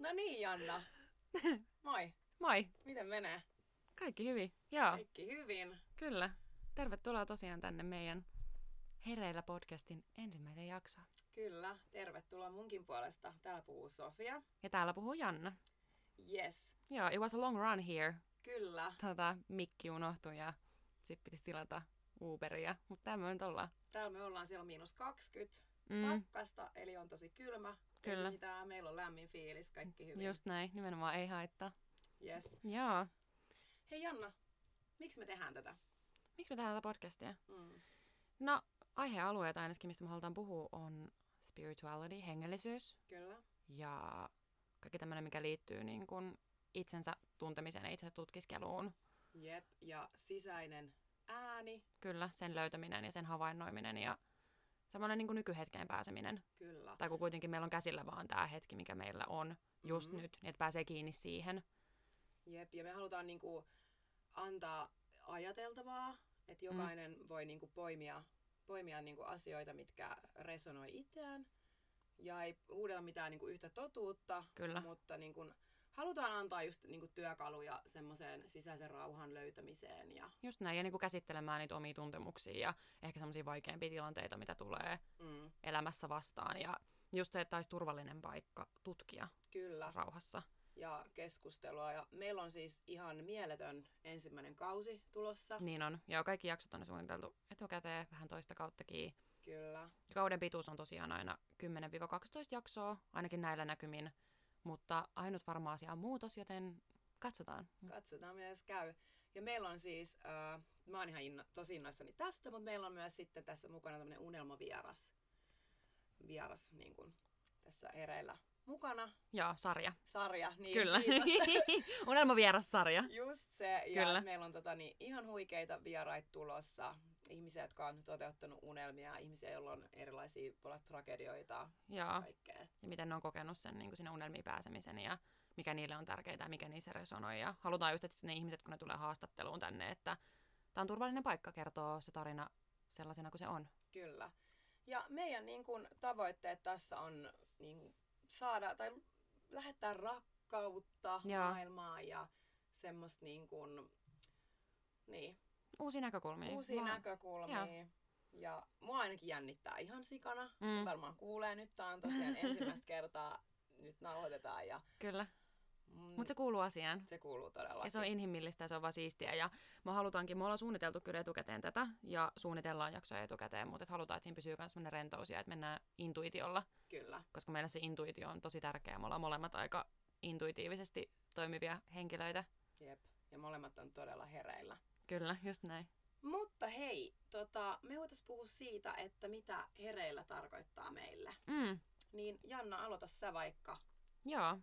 No niin, Janna. Moi. Moi! Miten menee? Kaikki hyvin. Joo, Kaikki hyvin. kyllä. Tervetuloa tosiaan tänne meidän Hereillä podcastin ensimmäiseen jaksoon. Kyllä. Tervetuloa munkin puolesta. Täällä puhuu Sofia. Ja täällä puhuu Janna. Yes. Joo, it was a long run here. Kyllä. Tota, mikki unohtui ja sit piti tilata Uberia. Mutta täällä me nyt ollaan. Täällä me ollaan siellä miinus 20 Mm, pakkasta, eli on tosi kylmä. Ei Kyllä. se mitään, meillä on lämmin fiilis, kaikki hyvin. just näin, nimenomaan ei haittaa. Yes. Joo. Hei Janna, miksi me tehdään tätä? Miksi me tehdään tätä podcastia? Mm. No, aihealueet ainakin, mistä me halutaan puhua, on spirituality, hengellisyys Kyllä. ja kaikki tämmöinen, mikä liittyy niin kuin itsensä tuntemiseen ja itsensä tutkiskeluun. Jep. Ja sisäinen ääni. Kyllä, sen löytäminen ja sen havainnoiminen ja semmoinen niin kuin nykyhetkeen pääseminen. Kyllä. Tai kun kuitenkin meillä on käsillä vaan tämä hetki, mikä meillä on just Mhm. nyt, niin että pääsee kiinni siihen. Jep, ja me halutaan niinku antaa ajateltavaa, että jokainen mm. voi niinku poimia, poimia niinku asioita, mitkä resonoi itseään. Ja ei huudeta mitään niinku yhtä totuutta, Kyllä. mutta niinku halutaan antaa just niinku työkaluja semmoiseen sisäisen rauhan löytämiseen. Ja, Just näin, ja niin kuin käsittelemään niitä omia tuntemuksia ja ehkä semmoisia vaikeampia tilanteita, mitä tulee mm, elämässä vastaan. Ja just se, että olisi turvallinen paikka tutkia kyllä, rauhassa. ja keskustelua. Ja meillä on siis ihan mieletön ensimmäinen kausi tulossa. Niin on. Ja kaikki jaksot on suunniteltu etukäteen vähän toista kauttakin. Kyllä. Kauden pituus on tosiaan aina 10-12 jaksoa, ainakin näillä näkymin. Mutta ainut varma asia on muutos, joten katsotaan. Katsotaan, miten se käy. Ja meillä on siis, äh, mä oon ihan inno, tosi innoissani tästä, mutta meillä on myös sitten tässä mukana tämmöinen unelmavieras. Vieras niin kuin tässä hereillä mukana. Joo, sarja. Sarja, niin Kyllä. Unelmavieras-sarja. Just se. Ja Kyllä. meillä on tota, niin, ihan huikeita vieraita tulossa. Ihmisiä, jotka on toteuttanut unelmia, ihmisiä, joilla on erilaisia voi olla tragedioita, Joo. kaikkea. Ja miten ne on kokenut sen niin kuin sinne unelmiin pääsemisen ja mikä niille on tärkeää ja mikä niissä resonoi. Ja halutaan just, että ne ihmiset, kun ne tulee haastatteluun tänne, että tämä on turvallinen paikka kertoa se tarina sellaisena kuin se on. Kyllä. Ja meidän niin kun, tavoitteet tässä on niin, saada tai lähettää rakkautta Joo. maailmaan ja semmoista niin kun, niin, Uusia näkökulmia. uusia Vaan- näkökulmia. Ja mua ainakin jännittää ihan sikana. Mm. Varmaan kuulee nyt, tää on tosiaan ensimmäistä kertaa nyt nauhoitetaan ja Kyllä, mm, mutta se kuuluu asiaan. se kuuluu todella. Ja se on inhimillistä ja se on vaan siistiä. Ja me halutaankin, me ollaan suunniteltu kyllä etukäteen tätä ja suunnitellaan jaksoja etukäteen, mutta et halutaan, että siinä pysyy myös sellainen rentous ja että mennään intuitiolla, Kyllä, koska meillä se intuitio on tosi tärkeä. Me ollaan molemmat aika intuitiivisesti toimivia henkilöitä. jep. Ja molemmat on todella hereillä. Kyllä, just näin. Mutta hei, tota, me voitaisiin puhua siitä, että mitä hereillä tarkoittaa meille. Mm, Niin Janna, aloita sä vaikka. joo.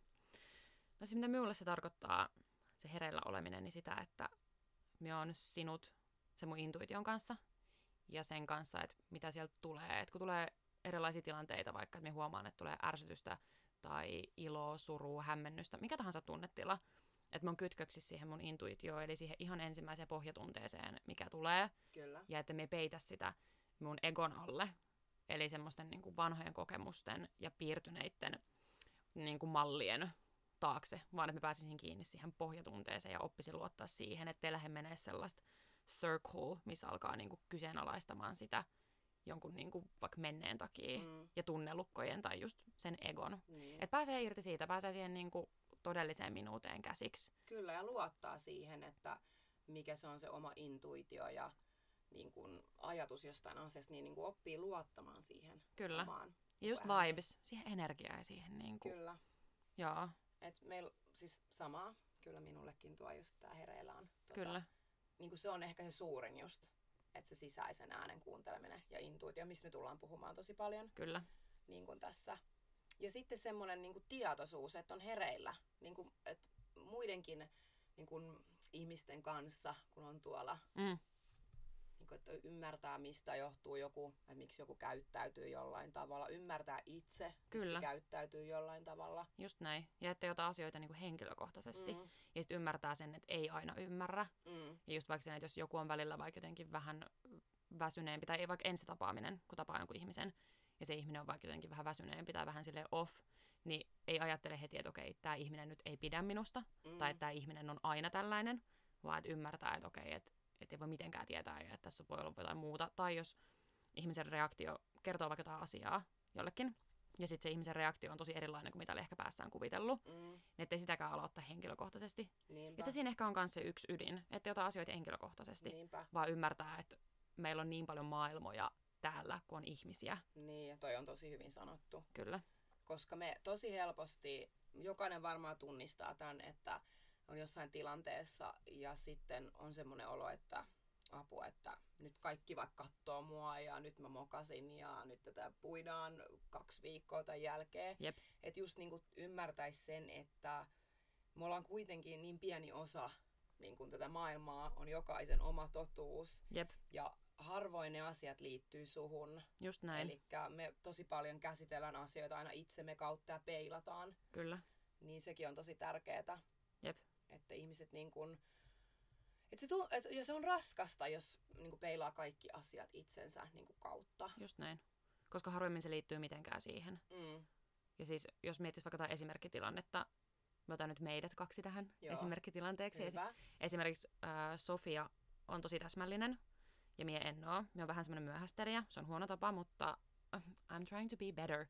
No se, mitä minulle se tarkoittaa, se hereillä oleminen, niin sitä, että me on sinut se mun intuition kanssa ja sen kanssa, että mitä sieltä tulee. Et kun tulee erilaisia tilanteita, vaikka että me huomaan, että tulee ärsytystä tai iloa, surua, hämmennystä, mikä tahansa tunnetila, että mä oon kytköksissä siihen mun intuitioon, eli siihen ihan ensimmäiseen pohjatunteeseen, mikä tulee, Kyllä. ja että me ei peitä sitä mun egon alle, eli semmoisten niin kuin vanhojen kokemusten ja piirtyneiden niin kuin mallien taakse, vaan että me pääsisin kiinni siihen pohjatunteeseen ja oppisin luottaa siihen, ettei lähde menee sellaista circle, missä alkaa niin kuin kyseenalaistamaan sitä jonkun niin kuin vaikka menneen takia Mm. ja tunnelukkojen tai just sen egon. Niin. Että pääsee irti siitä, pääsee siihen niin kuin todelliseen minuuteen käsiksi. Kyllä, ja luottaa siihen, että mikä se on se oma intuitio ja niin kun, ajatus jostain asiasta, niin, niin kun oppii luottamaan siihen Kyllä. omaan. Ja just Vähän. vibes, siihen energiaa ja siihen niin kuin, Kyllä. joo, Et meillä siis samaa, kyllä minullekin tuo just tää hereillä on. Tota, kyllä, Niin kun se on ehkä se suurin just, että se sisäisen äänen kuunteleminen ja intuitio, mistä me tullaan puhumaan tosi paljon. kyllä, niin kuin tässä. Ja sitten semmoinen niin tietoisuus, että on hereillä niin kuin, että muidenkin niin kuin, ihmisten kanssa, kun on tuolla, mm, niin kuin, että ymmärtää, mistä johtuu joku, että miksi joku käyttäytyy jollain tavalla, ymmärtää itse, Kyllä. miksi käyttäytyy jollain tavalla. just näin. Ja ettei ota asioita niin kuin henkilökohtaisesti. Mm. Ja sitten ymmärtää sen, että ei aina ymmärrä. Mm, Ja just vaikka sen, että jos joku on välillä vaikka jotenkin vähän väsyneempi, tai ei vaikka ensitapaaminen, kun tapaa jonkun ihmisen, ja se ihminen on vaikka jotenkin vähän väsyneempi tai vähän sille off, niin ei ajattele heti, että okei, tämä ihminen nyt ei pidä minusta, Mm. tai että tämä ihminen on aina tällainen, vaan että ymmärtää, että okei, että, että ei voi mitenkään tietää, ja että tässä voi olla jotain muuta. Tai jos ihmisen reaktio kertoo vaikka jotain asiaa jollekin, ja sitten se ihmisen reaktio on tosi erilainen kuin mitä oli ehkä päässään kuvitellut, Mm. niin ettei sitäkään ala ottaa henkilökohtaisesti. Niinpä. Ja se siinä ehkä on myös se yksi ydin, että ota asioita henkilökohtaisesti, Niinpä. vaan ymmärtää, että meillä on niin paljon maailmoja täällä, kun on ihmisiä. Niin, ja toi on tosi hyvin sanottu. Kyllä. Koska me tosi helposti, jokainen varmaan tunnistaa tämän, että on jossain tilanteessa ja sitten on semmoinen olo, että apua, että nyt kaikki vaikka kattoo mua ja nyt mä mokasin ja nyt tätä puidaan kaksi viikkoa tämän jälkeen. Että just niin ymmärtäisi sen, että me ollaan kuitenkin niin pieni osa niin kuin tätä maailmaa, on jokaisen oma totuus Jep, ja harvoin ne asiat liittyy suhun. just näin. Eli me tosi paljon käsitellään asioita aina itsemme kautta ja peilataan. Kyllä. Niin sekin on tosi tärkeää. Jep. Että ihmiset niin kun, et se, tu, et, ja se on raskasta, jos niin peilaa kaikki asiat itsensä niin kautta. Just näin. Koska harvemmin se liittyy mitenkään siihen. Mm. Ja siis, jos miettis vaikka jotain esimerkkitilannetta, mä otan nyt meidät kaksi tähän Joo. esimerkkitilanteeksi. Esi- Hyvä. esimerkiksi äh, Sofia on tosi täsmällinen, ja mie en oo. Mie on vähän semmoinen myöhästelijä, se on huono tapa, mutta äh, I'm trying to be better.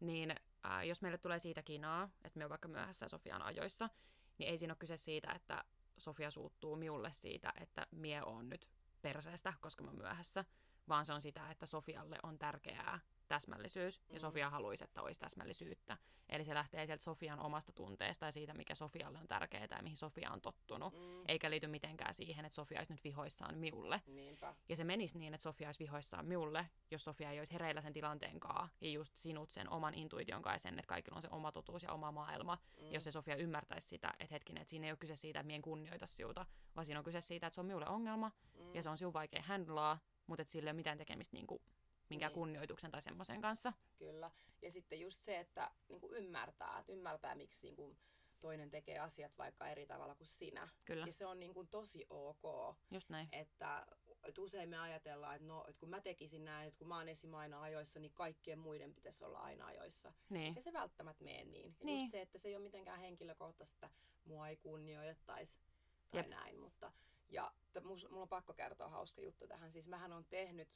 Niin äh, jos meille tulee siitä kinaa, että me on vaikka myöhässä ja Sofia on ajoissa, niin ei siinä ole kyse siitä, että Sofia suuttuu miulle siitä, että mie on nyt perseestä, koska mä myöhässä, vaan se on sitä, että Sofialle on tärkeää täsmällisyys, ja Mm. Sofia haluaisi, että olisi täsmällisyyttä. Eli se lähtee sieltä Sofian omasta tunteesta ja siitä, mikä Sofialle on tärkeää ja mihin Sofia on tottunut, Mm. eikä liity mitenkään siihen, että Sofia olisi nyt vihoissaan miulle. Niinpä. Ja se menisi niin, että Sofia olisi vihoissaan miulle, jos Sofia ei olisi hereillä sen tilanteen kaa ja just sinut sen oman intuition kanssa sen, että kaikilla on se oma totuus ja oma maailma. Mm. Jos se Sofia ymmärtäisi sitä, että hetkinen, että siinä ei ole kyse siitä, että mien kunnioita siuta, vaan siinä on kyse siitä, että se on miulle ongelma mm. ja se on sinun vaikea handlaa, mutta että sillä ei ole mitään tekemistä niin kuin, minkään Niin. kunnioituksen tai semmoisen kanssa. Kyllä. Ja sitten just se, että niin kuin ymmärtää, että ymmärtää, miksi niin kuin toinen tekee asiat vaikka eri tavalla kuin sinä. Kyllä, Ja se on niin kuin tosi ok. just näin. Että, että usein me ajatellaan, että, no, että kun mä tekisin näin, että kun mä oon esim. aina ajoissa, niin kaikkien muiden pitäisi olla aina ajoissa. Niin, Eikä se välttämättä mene niin. Ja Niin. just se, että se ei ole mitenkään henkilökohtaista, että mua ei kunnioitettaisi tai Jep. näin. Mutta, ja mulla on pakko kertoa hauska juttu tähän. Siis mähän on tehnyt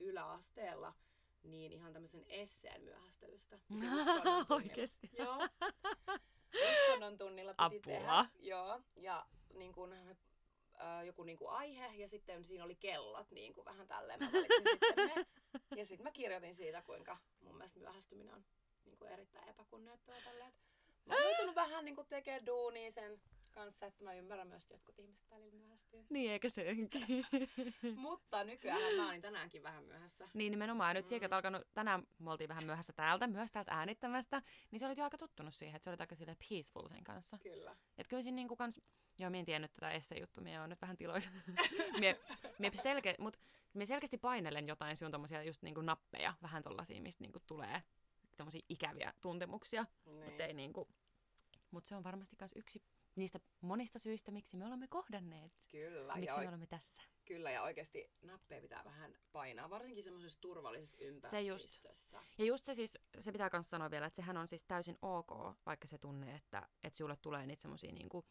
yläasteella niin ihan tämmöisen esseen myöhästelystä. Oikeesti? Joo. Uskonnon tunnilla piti Apua. tehdä. Joo. Ja niin kun, äh, joku niin kuin aihe ja sitten siinä oli kellot niin kuin vähän tälleen. Mä valitsin sitten ne. Ja sitten mä kirjoitin siitä, kuinka mun mielestä myöhästyminen on niin kuin erittäin epäkunnioittavaa tälleen. Mä oon joutunut vähän niin kuin tekemään duunia sen kanssa, että mä ymmärrän myös, että jotkut ihmiset välillä myöhästyy. niin eikä se onkin. Mutta nykyään mä olin tänäänkin vähän myöhässä. Niin nimenomaan. Nyt Mm. alkanut, tänään me oltiin vähän myöhässä täältä, myös täältä äänittämästä, niin se oli jo aika tottunut siihen, että se oli aika sille peaceful sen kanssa. Kyllä. Et kyllä siinä niinku kans, joo, mie en tiennyt tätä essejuttua, mie on nyt vähän tiloissa. mie, mie, selke, mut mie selkeästi painelen jotain sun tommosia just niinku nappeja, vähän tollasia, mistä niinku tulee tommosia ikäviä tuntemuksia, Niin. mutta ei niinku, mut se on varmasti kans yksi niistä monista syistä, miksi me olemme kohdanneet. Kyllä. Miksi Ja, me olemme tässä. kyllä, ja oikeasti nappeja pitää vähän painaa, varsinkin semmoisessa turvallisessa Se just. ympäristössä. Ja just se siis, se pitää myös sanoa vielä, että sehän on siis täysin ok, vaikka se tunne, että, että sulle tulee niitä semmoisia niinku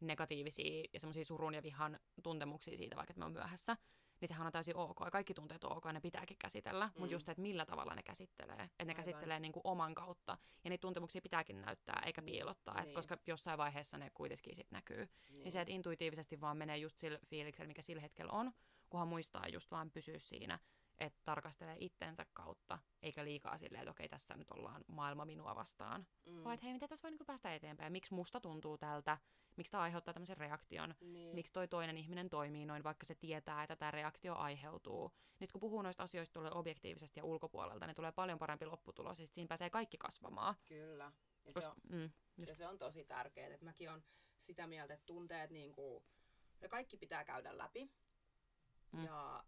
negatiivisia ja semmoisia surun ja vihan tuntemuksia siitä, vaikka että me on myöhässä. Niin sehän on täysin ok. Ja kaikki tunteet on ok ne pitääkin käsitellä. Mm. Mutta just se, että millä tavalla ne käsittelee. Että ne Aivan. käsittelee niinku oman kautta. Ja niitä tuntemuksia pitääkin näyttää eikä Niin, piilottaa. Et niin. koska jossain vaiheessa ne kuitenkin sit näkyy. Niin. niin se, että intuitiivisesti vaan menee just sillä fiiliksellä, mikä sillä hetkellä on. Kunhan muistaa just vaan pysyä siinä että tarkastelee itsensä kautta, eikä liikaa silleen, että okei, tässä nyt ollaan maailma minua vastaan. Mm. Vaan että hei, miten tässä voi niinku päästä eteenpäin? Miksi musta tuntuu tältä? Miksi tämä aiheuttaa tämmöisen reaktion? niin. Miksi toi toinen ihminen toimii noin, vaikka se tietää, että tämä reaktio aiheutuu? Niin kun puhuu noista asioista tulee objektiivisesti ja ulkopuolelta, niin tulee paljon parempi lopputulos. Ja sit siinä pääsee kaikki kasvamaan. Kyllä. Ja se, Koska, on, mm, just, ja se on tosi tärkeää. Että mäkin on sitä mieltä, että tunteet, niin kuin, ne kaikki pitää käydä läpi. Mm. Ja äh,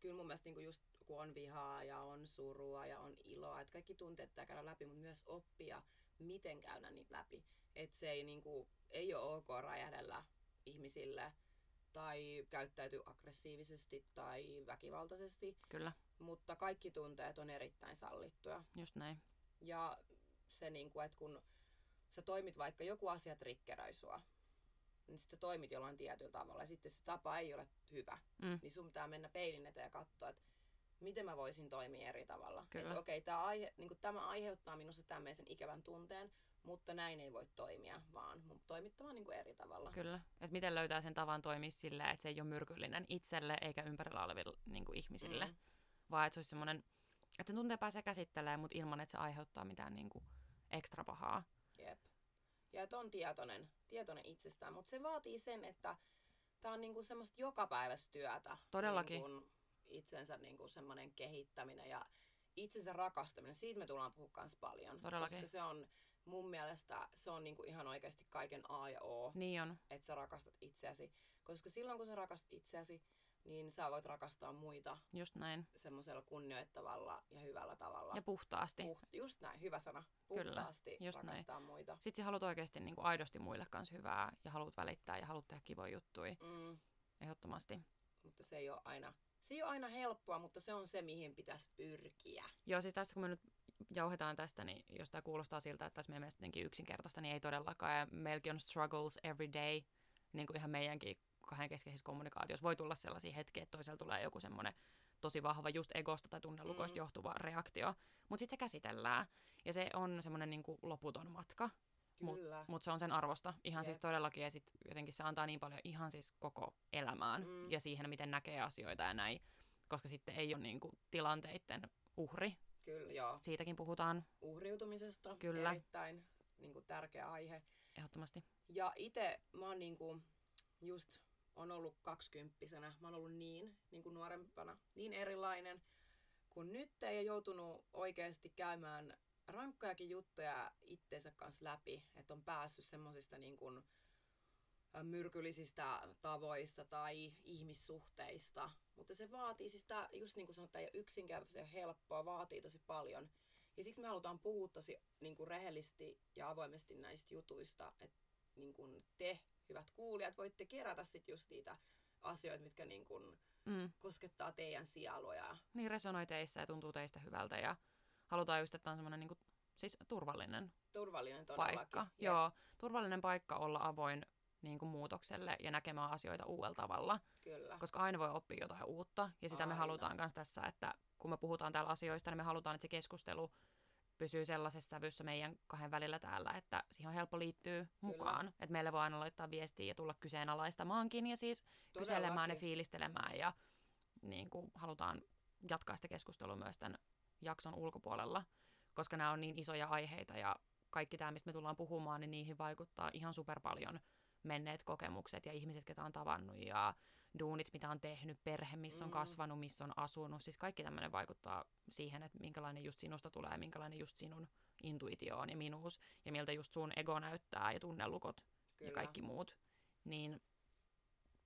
kyllä mun mielestä niin kuin just kun on vihaa ja on surua ja on iloa, että kaikki tunteet pitää käydä läpi, mutta myös oppia, miten käydä niitä läpi. Että se ei, niin kuin, ei ole ok räjähdellä ihmisille tai käyttäytyy aggressiivisesti tai väkivaltaisesti, kyllä, mutta kaikki tunteet on erittäin sallittuja. just näin. Ja se, niin kuin, että kun sä toimit vaikka joku asia triggeröi sua, niin sitten toimit jollain tietyllä tavalla ja sitten se tapa ei ole hyvä, Mm. niin sun pitää mennä peilin eteen ja katsoa, että miten mä voisin toimia eri tavalla. Että okei, tää aihe, niin tämä aiheuttaa minusta tämmöisen ikävän tunteen, mutta näin ei voi toimia, vaan mun toimittava niin kuin eri tavalla. Kyllä. Että miten löytää sen tavan toimia silleen, että se ei ole myrkyllinen itselle eikä ympärillä oleville niin kuin ihmisille, Mm. vaan että se olisi semmoinen, että se tuntee pääsee käsittelemään, mutta ilman, että se aiheuttaa mitään niin kuin ekstra pahaa. Jep. Ja että on tietoinen, tietoinen itsestään, mutta se vaatii sen, että tämä on niinku semmoista jokapäiväistä työtä. Todellakin. Niinku itsensä niinku semmoinen kehittäminen ja itsensä rakastaminen. Siitä me tullaan puhua kans paljon. Todellakin. Koska se on mun mielestä se on niinku ihan oikeasti kaiken A ja O, Niin on, että sä rakastat itseäsi. Koska silloin kun sä rakastat itseäsi, niin sä voit rakastaa muita just näin. semmoisella kunnioittavalla ja hyvällä tavalla. Ja puhtaasti. Puht- just näin, hyvä sana. Kyllä, Puhtaasti just näin. rakastaa muita. Sitten sä haluat oikeasti niin kuin aidosti muille kanssa hyvää ja haluat välittää ja haluat tehdä kivoja juttuja. Mm. Ehdottomasti. mutta se ei ole aina, se ei ole aina helppoa, mutta se on se, mihin pitäisi pyrkiä. Joo, siis tässä kun me nyt jauhetaan tästä, niin jos tämä kuulostaa siltä, että tässä meidän mielestä jotenkin yksinkertaista, niin ei todellakaan. Ja meilläkin on struggles every day, niin kuin ihan meidänkin kahden keskeisissä kommunikaatioissa. Voi tulla sellaisia hetkiä, että toisella tulee joku semmoinen tosi vahva just egosta tai tunnelukoista Mm. johtuva reaktio. Mutta sitten se käsitellään. Ja se on semmoinen niin kuin loputon matka. Mut- Kyllä. Mutta se on sen arvosta ihan Jep. siis todellakin ja sit jotenkin se antaa niin paljon ihan siis koko elämään Mm. ja siihen, miten näkee asioita ja näin, koska sitten ei ole niinku tilanteiden uhri. Kyllä, joo. Siitäkin puhutaan Uhriutumisesta. Kyllä. Erittäin niin kuin, tärkeä aihe. ehdottomasti. Ja itse mä oon niin kuin, just on ollut kaksikymppisenä. Mä oon ollut niin, niin kuin nuorempana, niin erilainen kuin nyt ja joutunut oikeasti käymään rankkojakin juttuja itteensä kanssa läpi, että on päässyt semmosista niin kuin, myrkyllisistä tavoista tai ihmissuhteista. Mutta se vaatii, siis tää, just niin kuin sanottu, ei ole yksinkertaista ja helppoa, vaatii tosi paljon. Ja siksi me halutaan puhua tosi niin kuin rehellisesti ja avoimesti näistä jutuista, että niin kuin te, hyvät kuulijat, voitte kerätä sit just niitä asioita, mitkä niin kuin Mm. koskettaa teidän sielua. Niin resonoi teissä ja tuntuu teistä hyvältä ja halutaan just, että on semmoinen niinku, siis turvallinen Turvallinen todellakin. paikka. Jep. Joo, turvallinen paikka olla avoin niin kuin muutokselle ja näkemään asioita uudella tavalla, Kyllä. koska aina voi oppia jotain uutta ja sitä me Aina. halutaan myös tässä, että kun me puhutaan täällä asioista, niin me halutaan, että se keskustelu pysyy sellaisessa sävyssä meidän kahden välillä täällä, että siihen on helppo liittyä mukaan. Että meille voi aina laittaa viestiä ja tulla kyseenalaistamaankin ja siis kyselemään ja Todellakin. fiilistelemään ja niin kuin halutaan jatkaa sitä keskustelua myös tämän jakson ulkopuolella, koska nämä on niin isoja aiheita ja kaikki tämä, mistä me tullaan puhumaan, niin niihin vaikuttaa ihan super paljon menneet kokemukset ja ihmiset, ketä on tavannut ja duunit, mitä on tehnyt, perhe, missä on Mm. kasvanut, missä on asunut. Siis kaikki tämmöinen vaikuttaa siihen, että minkälainen just sinusta tulee, minkälainen just sinun intuitio on ja minuus ja miltä just sun ego näyttää ja tunnelukot Kyllä. ja kaikki muut. Niin,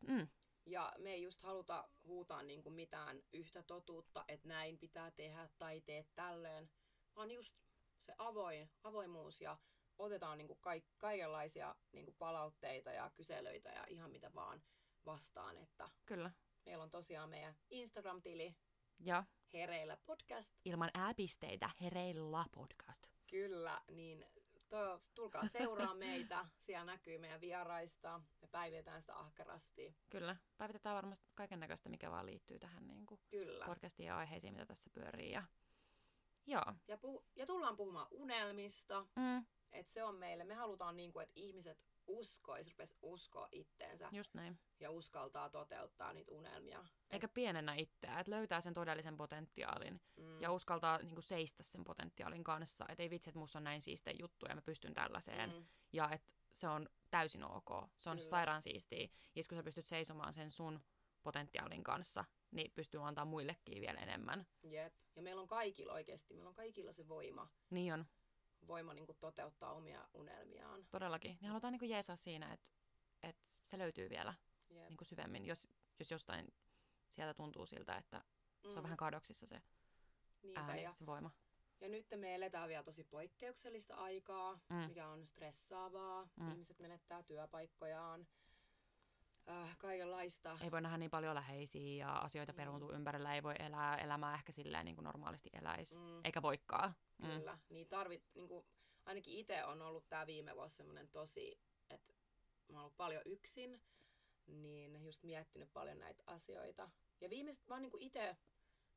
mm, Ja me ei just haluta huutaa niin kuin mitään yhtä totuutta, että näin pitää tehdä tai tee tälleen, vaan just se avoin, avoimuus ja otetaan niin kuin kaik- kaikenlaisia niin kuin palautteita ja kyselyitä ja ihan mitä vaan vastaan. Että kyllä. meillä on tosiaan meidän Instagram-tili Ja Hereillä podcast. ilman ääpisteitä hereillä podcast. Kyllä, niin to, tulkaa seuraa meitä. Siellä näkyy meidän vieraista. Me päivitetään sitä ahkerasti. Kyllä. Päivitetään varmasti kaiken näköistä, mikä vaan liittyy tähän niin kuin Kyllä. podcastiin ja aiheisiin, mitä tässä pyörii. Ja... Joo. Ja, puh- ja tullaan puhumaan unelmista. Mm, Että se on meille, me halutaan niin kuin, että ihmiset uskois, rupes uskoa itteensä just näin. ja uskaltaa toteuttaa niitä unelmia. Eikä pienennä itseään, että löytää sen todellisen potentiaalin Mm, ja uskaltaa niin kuin, seistä sen potentiaalin kanssa. Että ei vitsi, että musta on näin siistejä juttuja ja mä pystyn tällaiseen. mm, Ja että se on täysin ok. Se on Kyllä. sairaan siistiä. Ja kun sä pystyt seisomaan sen sun potentiaalin kanssa, niin pystyy antaa muillekin vielä enemmän. jep. Ja meillä on kaikilla oikeasti, meillä on kaikilla se voima, Niin on, voima niin kuin toteuttaa omia unelmiaan. todellakin. Niin halutaan niin kuin jeesaa siinä, että, että se löytyy vielä Jep. niin kuin syvemmin, jos, jos jostain sieltä tuntuu siltä, että se on Mm, vähän kadoksissa se niinpä. ääni, Ja, se voima. ja nyt me eletään vielä tosi poikkeuksellista aikaa, Mm. mikä on stressaavaa. Mm. Ihmiset menettää työpaikkojaan. Äh, kaikenlaista. Ei voi nähdä niin paljon läheisiä ja asioita Mm. peruuntuu ympärillä, ei voi elää elämää ehkä silleen niin kuin normaalisti eläisi, Mm. eikä voikaan. Mm. Kyllä, niin tarvit, niin kuin, ainakin itse on ollut tämä viime vuosi semmoinen tosi, että mä oon ollut paljon yksin, niin just miettinyt paljon näitä asioita. Ja viimeiset, mä oon niinku itse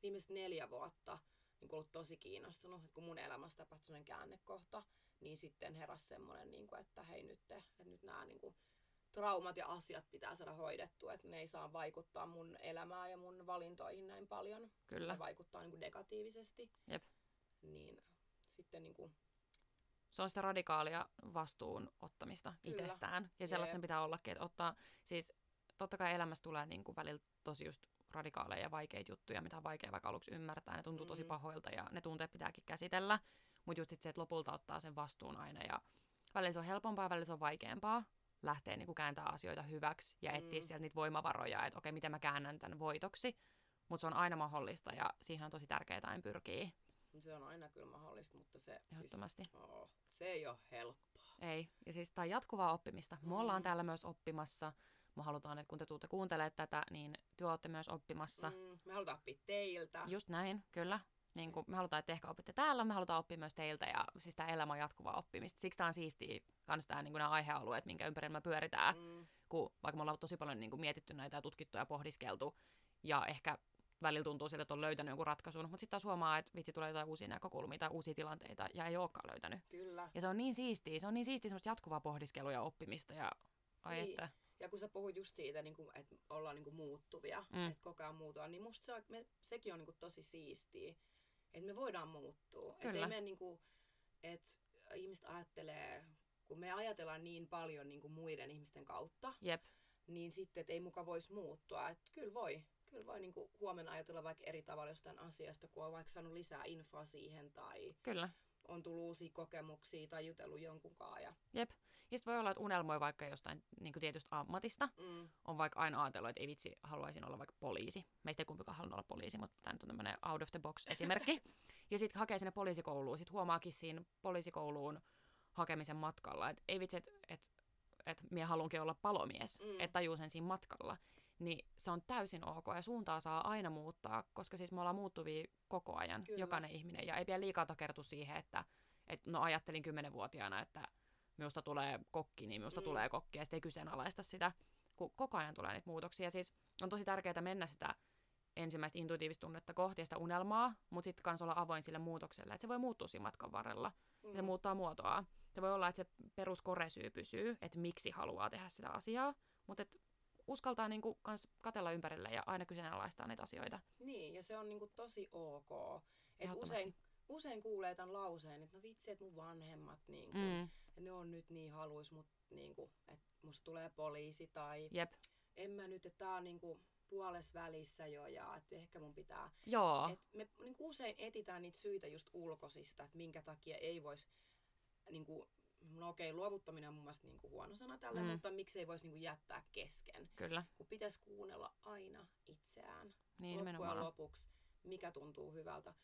viimeiset neljä vuotta niin ollut tosi kiinnostunut, että kun mun elämässä tapahtui sellainen käännekohta, niin sitten heräsi semmoinen, niin kuin, että hei nyt, te, että nyt nämä niin kuin, traumat ja asiat pitää saada hoidettua, että ne ei saa vaikuttaa mun elämään ja mun valintoihin näin paljon. Kyllä. Ne vaikuttaa niin kuin negatiivisesti. Jep. Niin sitten niin kuin, se on sitä radikaalia vastuun ottamista Kyllä. itsestään. Ja sellaista sen pitää ollakin, että ottaa, siis totta kai elämässä tulee niin kuin välillä tosi just radikaaleja ja vaikeita juttuja, mitä on vaikea vaikka aluksi ymmärtää. Ne tuntuu tosi Mm. pahoilta ja ne tunteet pitääkin käsitellä. Mutta just se, että lopulta ottaa sen vastuun aina ja välillä se on helpompaa, välillä se on vaikeampaa lähteä niin kuin kääntää asioita hyväksi ja etsiä Mm. sieltä niitä voimavaroja, että okei, miten mä käännän tämän voitoksi. Mutta se on aina mahdollista ja siihen on tosi tärkeää aina pyrkii se on aina kyllä mahdollista, mutta se, ehdottomasti. siis, oh, se ei ole helppoa. Ei. Ja siis tämä on jatkuvaa oppimista. Me ollaan Mm. täällä myös oppimassa. Me halutaan, että kun te tuutte kuuntelemaan tätä, niin te olette myös oppimassa. Mm, me halutaan oppia teiltä. Just näin, kyllä. Niin kuin me halutaan, että ehkä opitte täällä, me halutaan oppia myös teiltä ja siis tämä elämä on jatkuvaa oppimista. Siksi tämä on siistiä kans tää, niin nämä aihealueet, minkä ympärillä me pyöritään, Mm, kun vaikka me ollaan tosi paljon niin kuin mietitty näitä ja tutkittu ja pohdiskeltu ja ehkä välillä tuntuu siltä, että on löytänyt jonkun ratkaisun, mutta sitten taas huomaa, että vitsi tulee jotain uusia näkökulmia tai uusia tilanteita ja ei olekaan löytänyt. kyllä. Ja se on niin siistiä, se on niin siistiä semmoista jatkuvaa pohdiskelua ja oppimista ja ai Niin. että. Ja kun sä puhuit just siitä, niin kuin, että ollaan niin kuin muuttuvia, Mm. mm. että koko ajan muututaan, niin musta se on, me, sekin on niin kuin tosi siistiä, että me voidaan muuttua. Että me niin kuin, että ihmiset ajattelee, kun me ajatellaan niin paljon niin kuin muiden ihmisten kautta, Jep, niin sitten, että ei muka voisi muuttua. Että kyllä voi. Kyllä voi niin kuin huomenna ajatella vaikka eri tavalla jostain asiasta, kun on vaikka saanut lisää infoa siihen tai kyllä. on tullut uusia kokemuksia tai jutellut jonkun kanssa. Ja, Jep. Ja sitten voi olla, että unelmoi vaikka jostain niin tietystä ammatista. mm, On vaikka aina ajatellut, että ei vitsi, haluaisin olla vaikka poliisi. Meistä ei kumpikaan halunnut olla poliisi, mutta tämä nyt on tämmöinen out of the box esimerkki. ja sitten hakee sinne poliisikouluun. Sitten huomaakin siinä poliisikouluun hakemisen matkalla, että ei vitsi, että et, et minä haluankin olla palomies. Mm. Että tajuu sen siinä matkalla. Niin se on täysin ok ja suuntaa saa aina muuttaa, koska siis me ollaan muuttuvia koko ajan, Kyllä. jokainen ihminen. Ja ei pidä liikaa takertua siihen, että et, no ajattelin kymmenenvuotiaana, että minusta tulee kokki, niin minusta Mm. tulee kokki ja sitten ei kyseenalaista sitä, kun koko ajan tulee niitä muutoksia. Siis on tosi tärkeää mennä sitä ensimmäistä intuitiivista tunnetta kohti ja sitä unelmaa, mutta sitten kanssa olla avoin sille muutokselle, että se voi muuttua siinä matkan varrella. mm, Se muuttaa muotoa. Se voi olla, että se peruskoresyy pysyy, että miksi haluaa tehdä sitä asiaa, mutta et uskaltaa niinku kans katella ympärille ja aina kyseenalaistaa niitä asioita. Niin, ja se on niinku tosi ok. Et usein, usein kuulee tämän lauseen, että no vitsi, että mun vanhemmat, niinku, Mm. mm. ne on nyt niin haluis, mut, niinku, että musta tulee poliisi tai Jep. en mä nyt, että tää on niinku puoles välissä jo ja että ehkä mun pitää. Joo. Et me niinku usein etitään niitä syitä just ulkosista, että minkä takia ei voisi, niinku, no okei, luovuttaminen on mun mielestä niinku huono sana tälle, Mm. mutta miksi ei voisi niinku jättää kesken. Kyllä. Kun pitäisi kuunnella aina itseään Niin loppujen lopuksi, mikä tuntuu hyvältä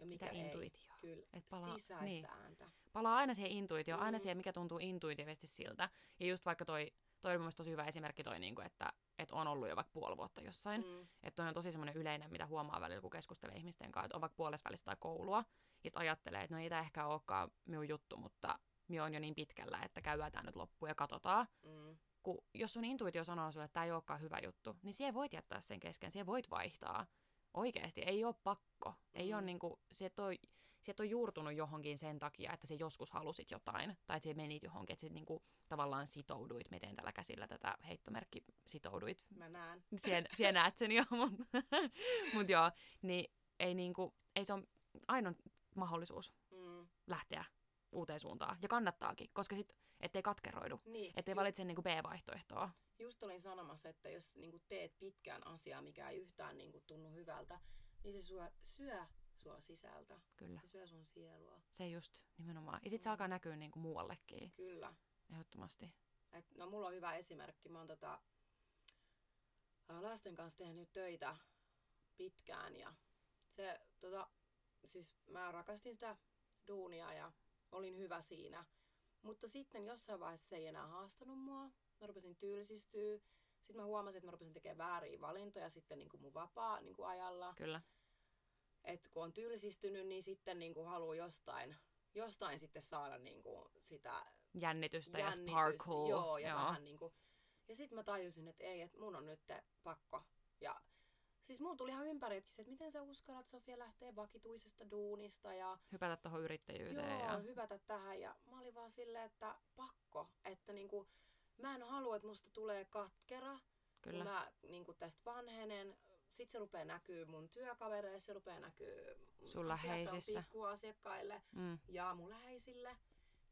ja mikä Sitä intuitioa. Kyllä, Et palaa- sisäistä niin. ääntä. Palaa aina siihen intuitioon, aina Mm. siihen, mikä tuntuu intuitiivisesti siltä. Ja just vaikka toi, toi oli mun mielestä tosi hyvä esimerkki toi, niinku, että, että on ollut jo vaikka puoli vuotta jossain. Mm. Että toi on tosi semmoinen yleinen, mitä huomaa välillä, kun keskustelee ihmisten kanssa, että on vaikka puolesvälissä tai koulua. Ja sitten ajattelee, että no ei tämä ehkä olekaan minun juttu, mutta minä on jo niin pitkällä, että käydään tämä nyt loppuun ja katsotaan. Mm. Kun jos sun intuitio sanoo sulle, että tämä ei olekaan hyvä juttu, niin siihen voit jättää sen kesken, siihen voit vaihtaa. Oikeasti, ei ole pakko. Ei Mm. ole se et ole, se et ole juurtunut johonkin sen takia, että se joskus halusit jotain, tai että se menit johonkin, että sä niinku tavallaan sitouduit, miten tällä käsillä tätä heittomerkki sitouduit Mä näen. Sien, siellä näet sen jo, mutta mut joo, niin ei, niinku, ei se ole ainoa mahdollisuus Mm. lähteä uuteen suuntaan. Ja kannattaakin, koska sit ettei katkeroidu, Niin, ettei just, valitse niinku B-vaihtoehtoa. Just olin sanomassa, että jos niinku teet pitkään asiaa, mikä ei yhtään niinku tunnu hyvältä, niin se syö, syö sua sisältä. Kyllä, Se syö sun sielua. se just nimenomaan. Ja sit se Mm. alkaa näkyä niinku muuallekin, Kyllä. ehdottomasti. Et, no mulla on hyvä esimerkki. Mä oon tota, lasten kanssa tehnyt töitä pitkään ja se tota, siis mä rakastin sitä duunia ja olin hyvä siinä. Mutta sitten jossain vaiheessa se ei enää haastanut mua. Mä rupesin tylsistyä. Sitten mä huomasin, että mä rupesin tekemään vääriä valintoja sitten niin kuin mun vapaa niin kuin ajalla. Kyllä, Että kun on tylsistynyt, niin sitten niin kuin haluaa jostain jostain sitten saada niinku sitä Jännitystä ja jännitystä. sparkle. Joo, ja vähän niinku... Ja sitten mä tajusin, että ei, että mun on nyt pakko. Ja siis mulla tuli ihan ympäriltäkin se, että miten sä uskallat Sofia lähteä vakituisesta duunista ja Hypätä tuohon yrittäjyyteen. joo, ja... hypätä tähän. Ja mä olin vaan silleen, että pakko. Että niinku, mä en halua, että musta tulee katkera. Kyllä. Kun mä niinku tästä vanhenen. Sitten se rupeaa näkyy mun työkavereissa, se rupeaa näkyy Sun läheisissä. pikkuasiakkaille Mm. ja mun läheisille.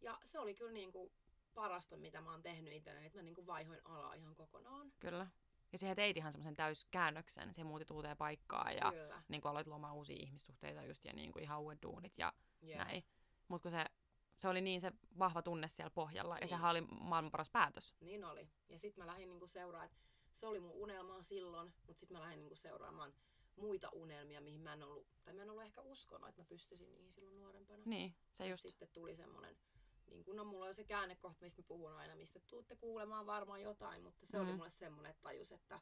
Ja se oli kyllä niinku parasta, mitä mä oon tehnyt itselleni, että mä niinku vaihoin alaa ihan kokonaan. Kyllä. Ja siihen teit ihan semmoisen täyskäännöksen. Se muutit uuteen paikkaan ja Kyllä. niin aloit lomaa uusia ihmissuhteita just ja niin kuin ihan uudet duunit ja Jep. näin. Mutta kun se, se oli niin se vahva tunne siellä pohjalla ja Niin. sehän oli maailman paras päätös. Niin oli. Ja sitten mä lähdin niinku seuraamaan, se oli mun unelmaa silloin, mutta sitten mä lähdin niinku seuraamaan muita unelmia, mihin mä en ollut, tai mä en ollut ehkä uskonut, että mä pystyisin niihin silloin nuorempana. Niin, se just. Sitten tuli semmoinen, niin kun no mulla on se käännekohta, mistä mä puhun aina, mistä tuutte kuulemaan varmaan jotain, mutta se mm. oli mulle semmoinen, että tajus, että,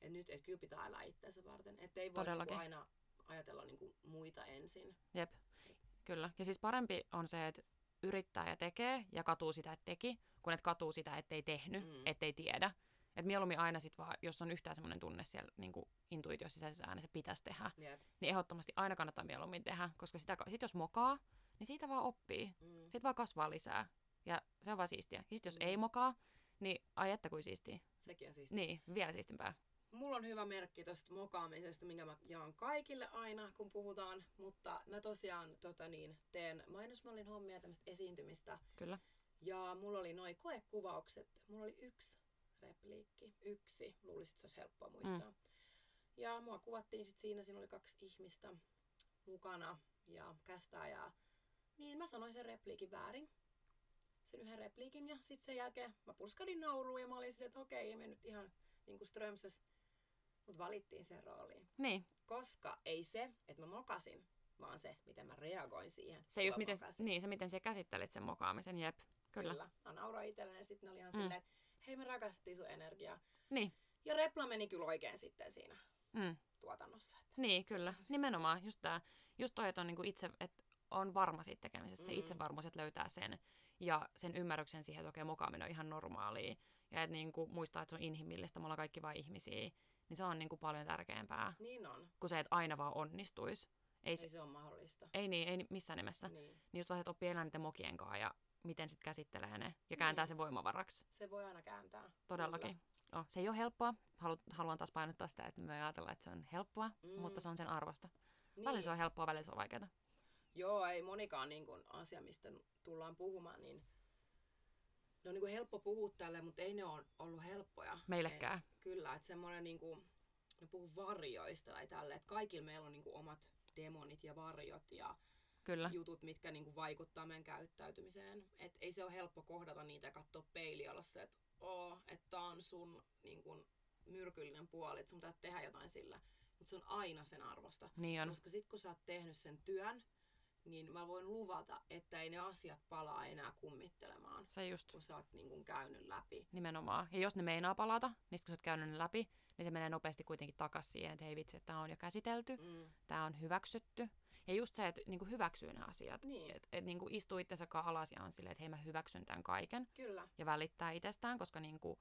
että nyt et kyllä pitää elää itseensä varten. Että ei voi Todellakin. niinku aina ajatella niinku muita ensin. Jep, kyllä. Ja siis parempi on se, että yrittää ja tekee ja katuu sitä, että teki, kun et katuu sitä, ettei tehnyt, Mm. ettei tiedä. Et mieluummin aina sit vaan, jos on yhtään semmoinen tunne siellä niin intuitio sisäisessä äänessä pitäisi tehdä, Jep. niin ehdottomasti aina kannattaa mieluummin tehdä, koska sitä, sit jos mokaa, niin siitä vaan oppii. Mm. Sitten vaan kasvaa lisää. Ja se on vaan siistiä. Ja sit jos Mm. ei mokaa, niin ai että kuin siistiä. Sekin on siis Niin, vielä siistimpää. Mulla on hyvä merkki tuosta mokaamisesta, minkä mä jaan kaikille aina, kun puhutaan. Mutta mä tosiaan tota niin, teen mainosmallin hommia, tämmöistä esiintymistä. Kyllä. Ja mulla oli noin koekuvaukset. Mulla oli yksi repliikki. Yksi. Luulisin, että se olisi helppoa muistaa. Mm. Ja mua kuvattiin sit siinä. Siinä oli kaksi ihmistä mukana ja kästää. Ja... Niin mä sanoin sen repliikin väärin. Sen yhden repliikin. Ja sitten sen jälkeen mä purskadin nauruun ja mä olin silleen, että okei, ei mennyt ihan niin kuin Strömsös. Mut valittiin sen rooliin. Niin, Koska ei se, että mä mokasin, vaan se, miten mä reagoin siihen. se just miten, mokasin. niin, se miten sä käsittelit sen mokaamisen, jep. Kyllä. Kyllä. Mä nauroin itselleni ja sitten ne oli ihan Mm. silleen, että hei me rakastettiin sun energiaa. Niin, Ja Repla meni kyllä oikein sitten siinä mm. tuotannossa. Että niin, kyllä. Nimenomaan, just tää. Just toi, että on niinku itse, että on varma siitä tekemisestä, se Mm. itsevarmuus, että löytää sen. Ja sen ymmärryksen siihen, että okei, mokaaminen on ihan normaalia. Ja että niinku muistaa, että se on inhimillistä, me ollaan kaikki vain ihmisiä. Niin se on niinku paljon tärkeämpää Niin on. kuin se, että aina vaan onnistuisi. Ei, Ei se, se ole mahdollista. ei niin, ei missään nimessä. Niin. Niin just vaan, että oppii elämään niiden mokien kanssa ja miten sitten käsittelee ne ja kääntää Niin. sen voimavaraksi. Se voi aina kääntää. Todellakin. Oh, se ei ole helppoa. Halu, haluan taas painottaa sitä, että me ajatellaan, että se on helppoa, Mm. mutta se on sen arvosta. Niin. Välillä se on helppoa, välillä se on vaikeaa. Joo, ei monikaan niin kun, asia, mistä tullaan puhumaan, niin ne on niin kun helppo puhua tälle, mutta ei ne ole ollut helppoja. Meillekään. Et, kyllä, että semmoinen niin kuin, ne puhuu varjoista tai tälle, että kaikilla meillä on niin kuin omat demonit ja varjot ja Kyllä. jutut, mitkä niin kuin vaikuttaa meidän käyttäytymiseen. Et ei se ole helppo kohdata niitä ja katsoa peiliä olla se, että oo, että on sun niin kuin, myrkyllinen puoli, että sun pitää tehdä jotain sillä. Mutta se on aina sen arvosta. Niin on. Koska sit kun sä oot tehnyt sen työn, niin mä voin luvata, että ei ne asiat palaa enää kummittelemaan, Se just kun sä oot niin kuin käynyt läpi. nimenomaan. Ja jos ne meinaa palata, niin kun sä oot käynyt ne läpi, niin se menee nopeasti kuitenkin takaisin siihen, että hei vitsi, että tämä on jo käsitelty, Mm. tämä on hyväksytty. Ja just se, että niinku hyväksyy ne asiat. Niin. Että et niinku istuu itsensä alas ja on silleen, että hei mä hyväksyn tämän kaiken. Kyllä. ja välittää itsestään, koska niin kuin,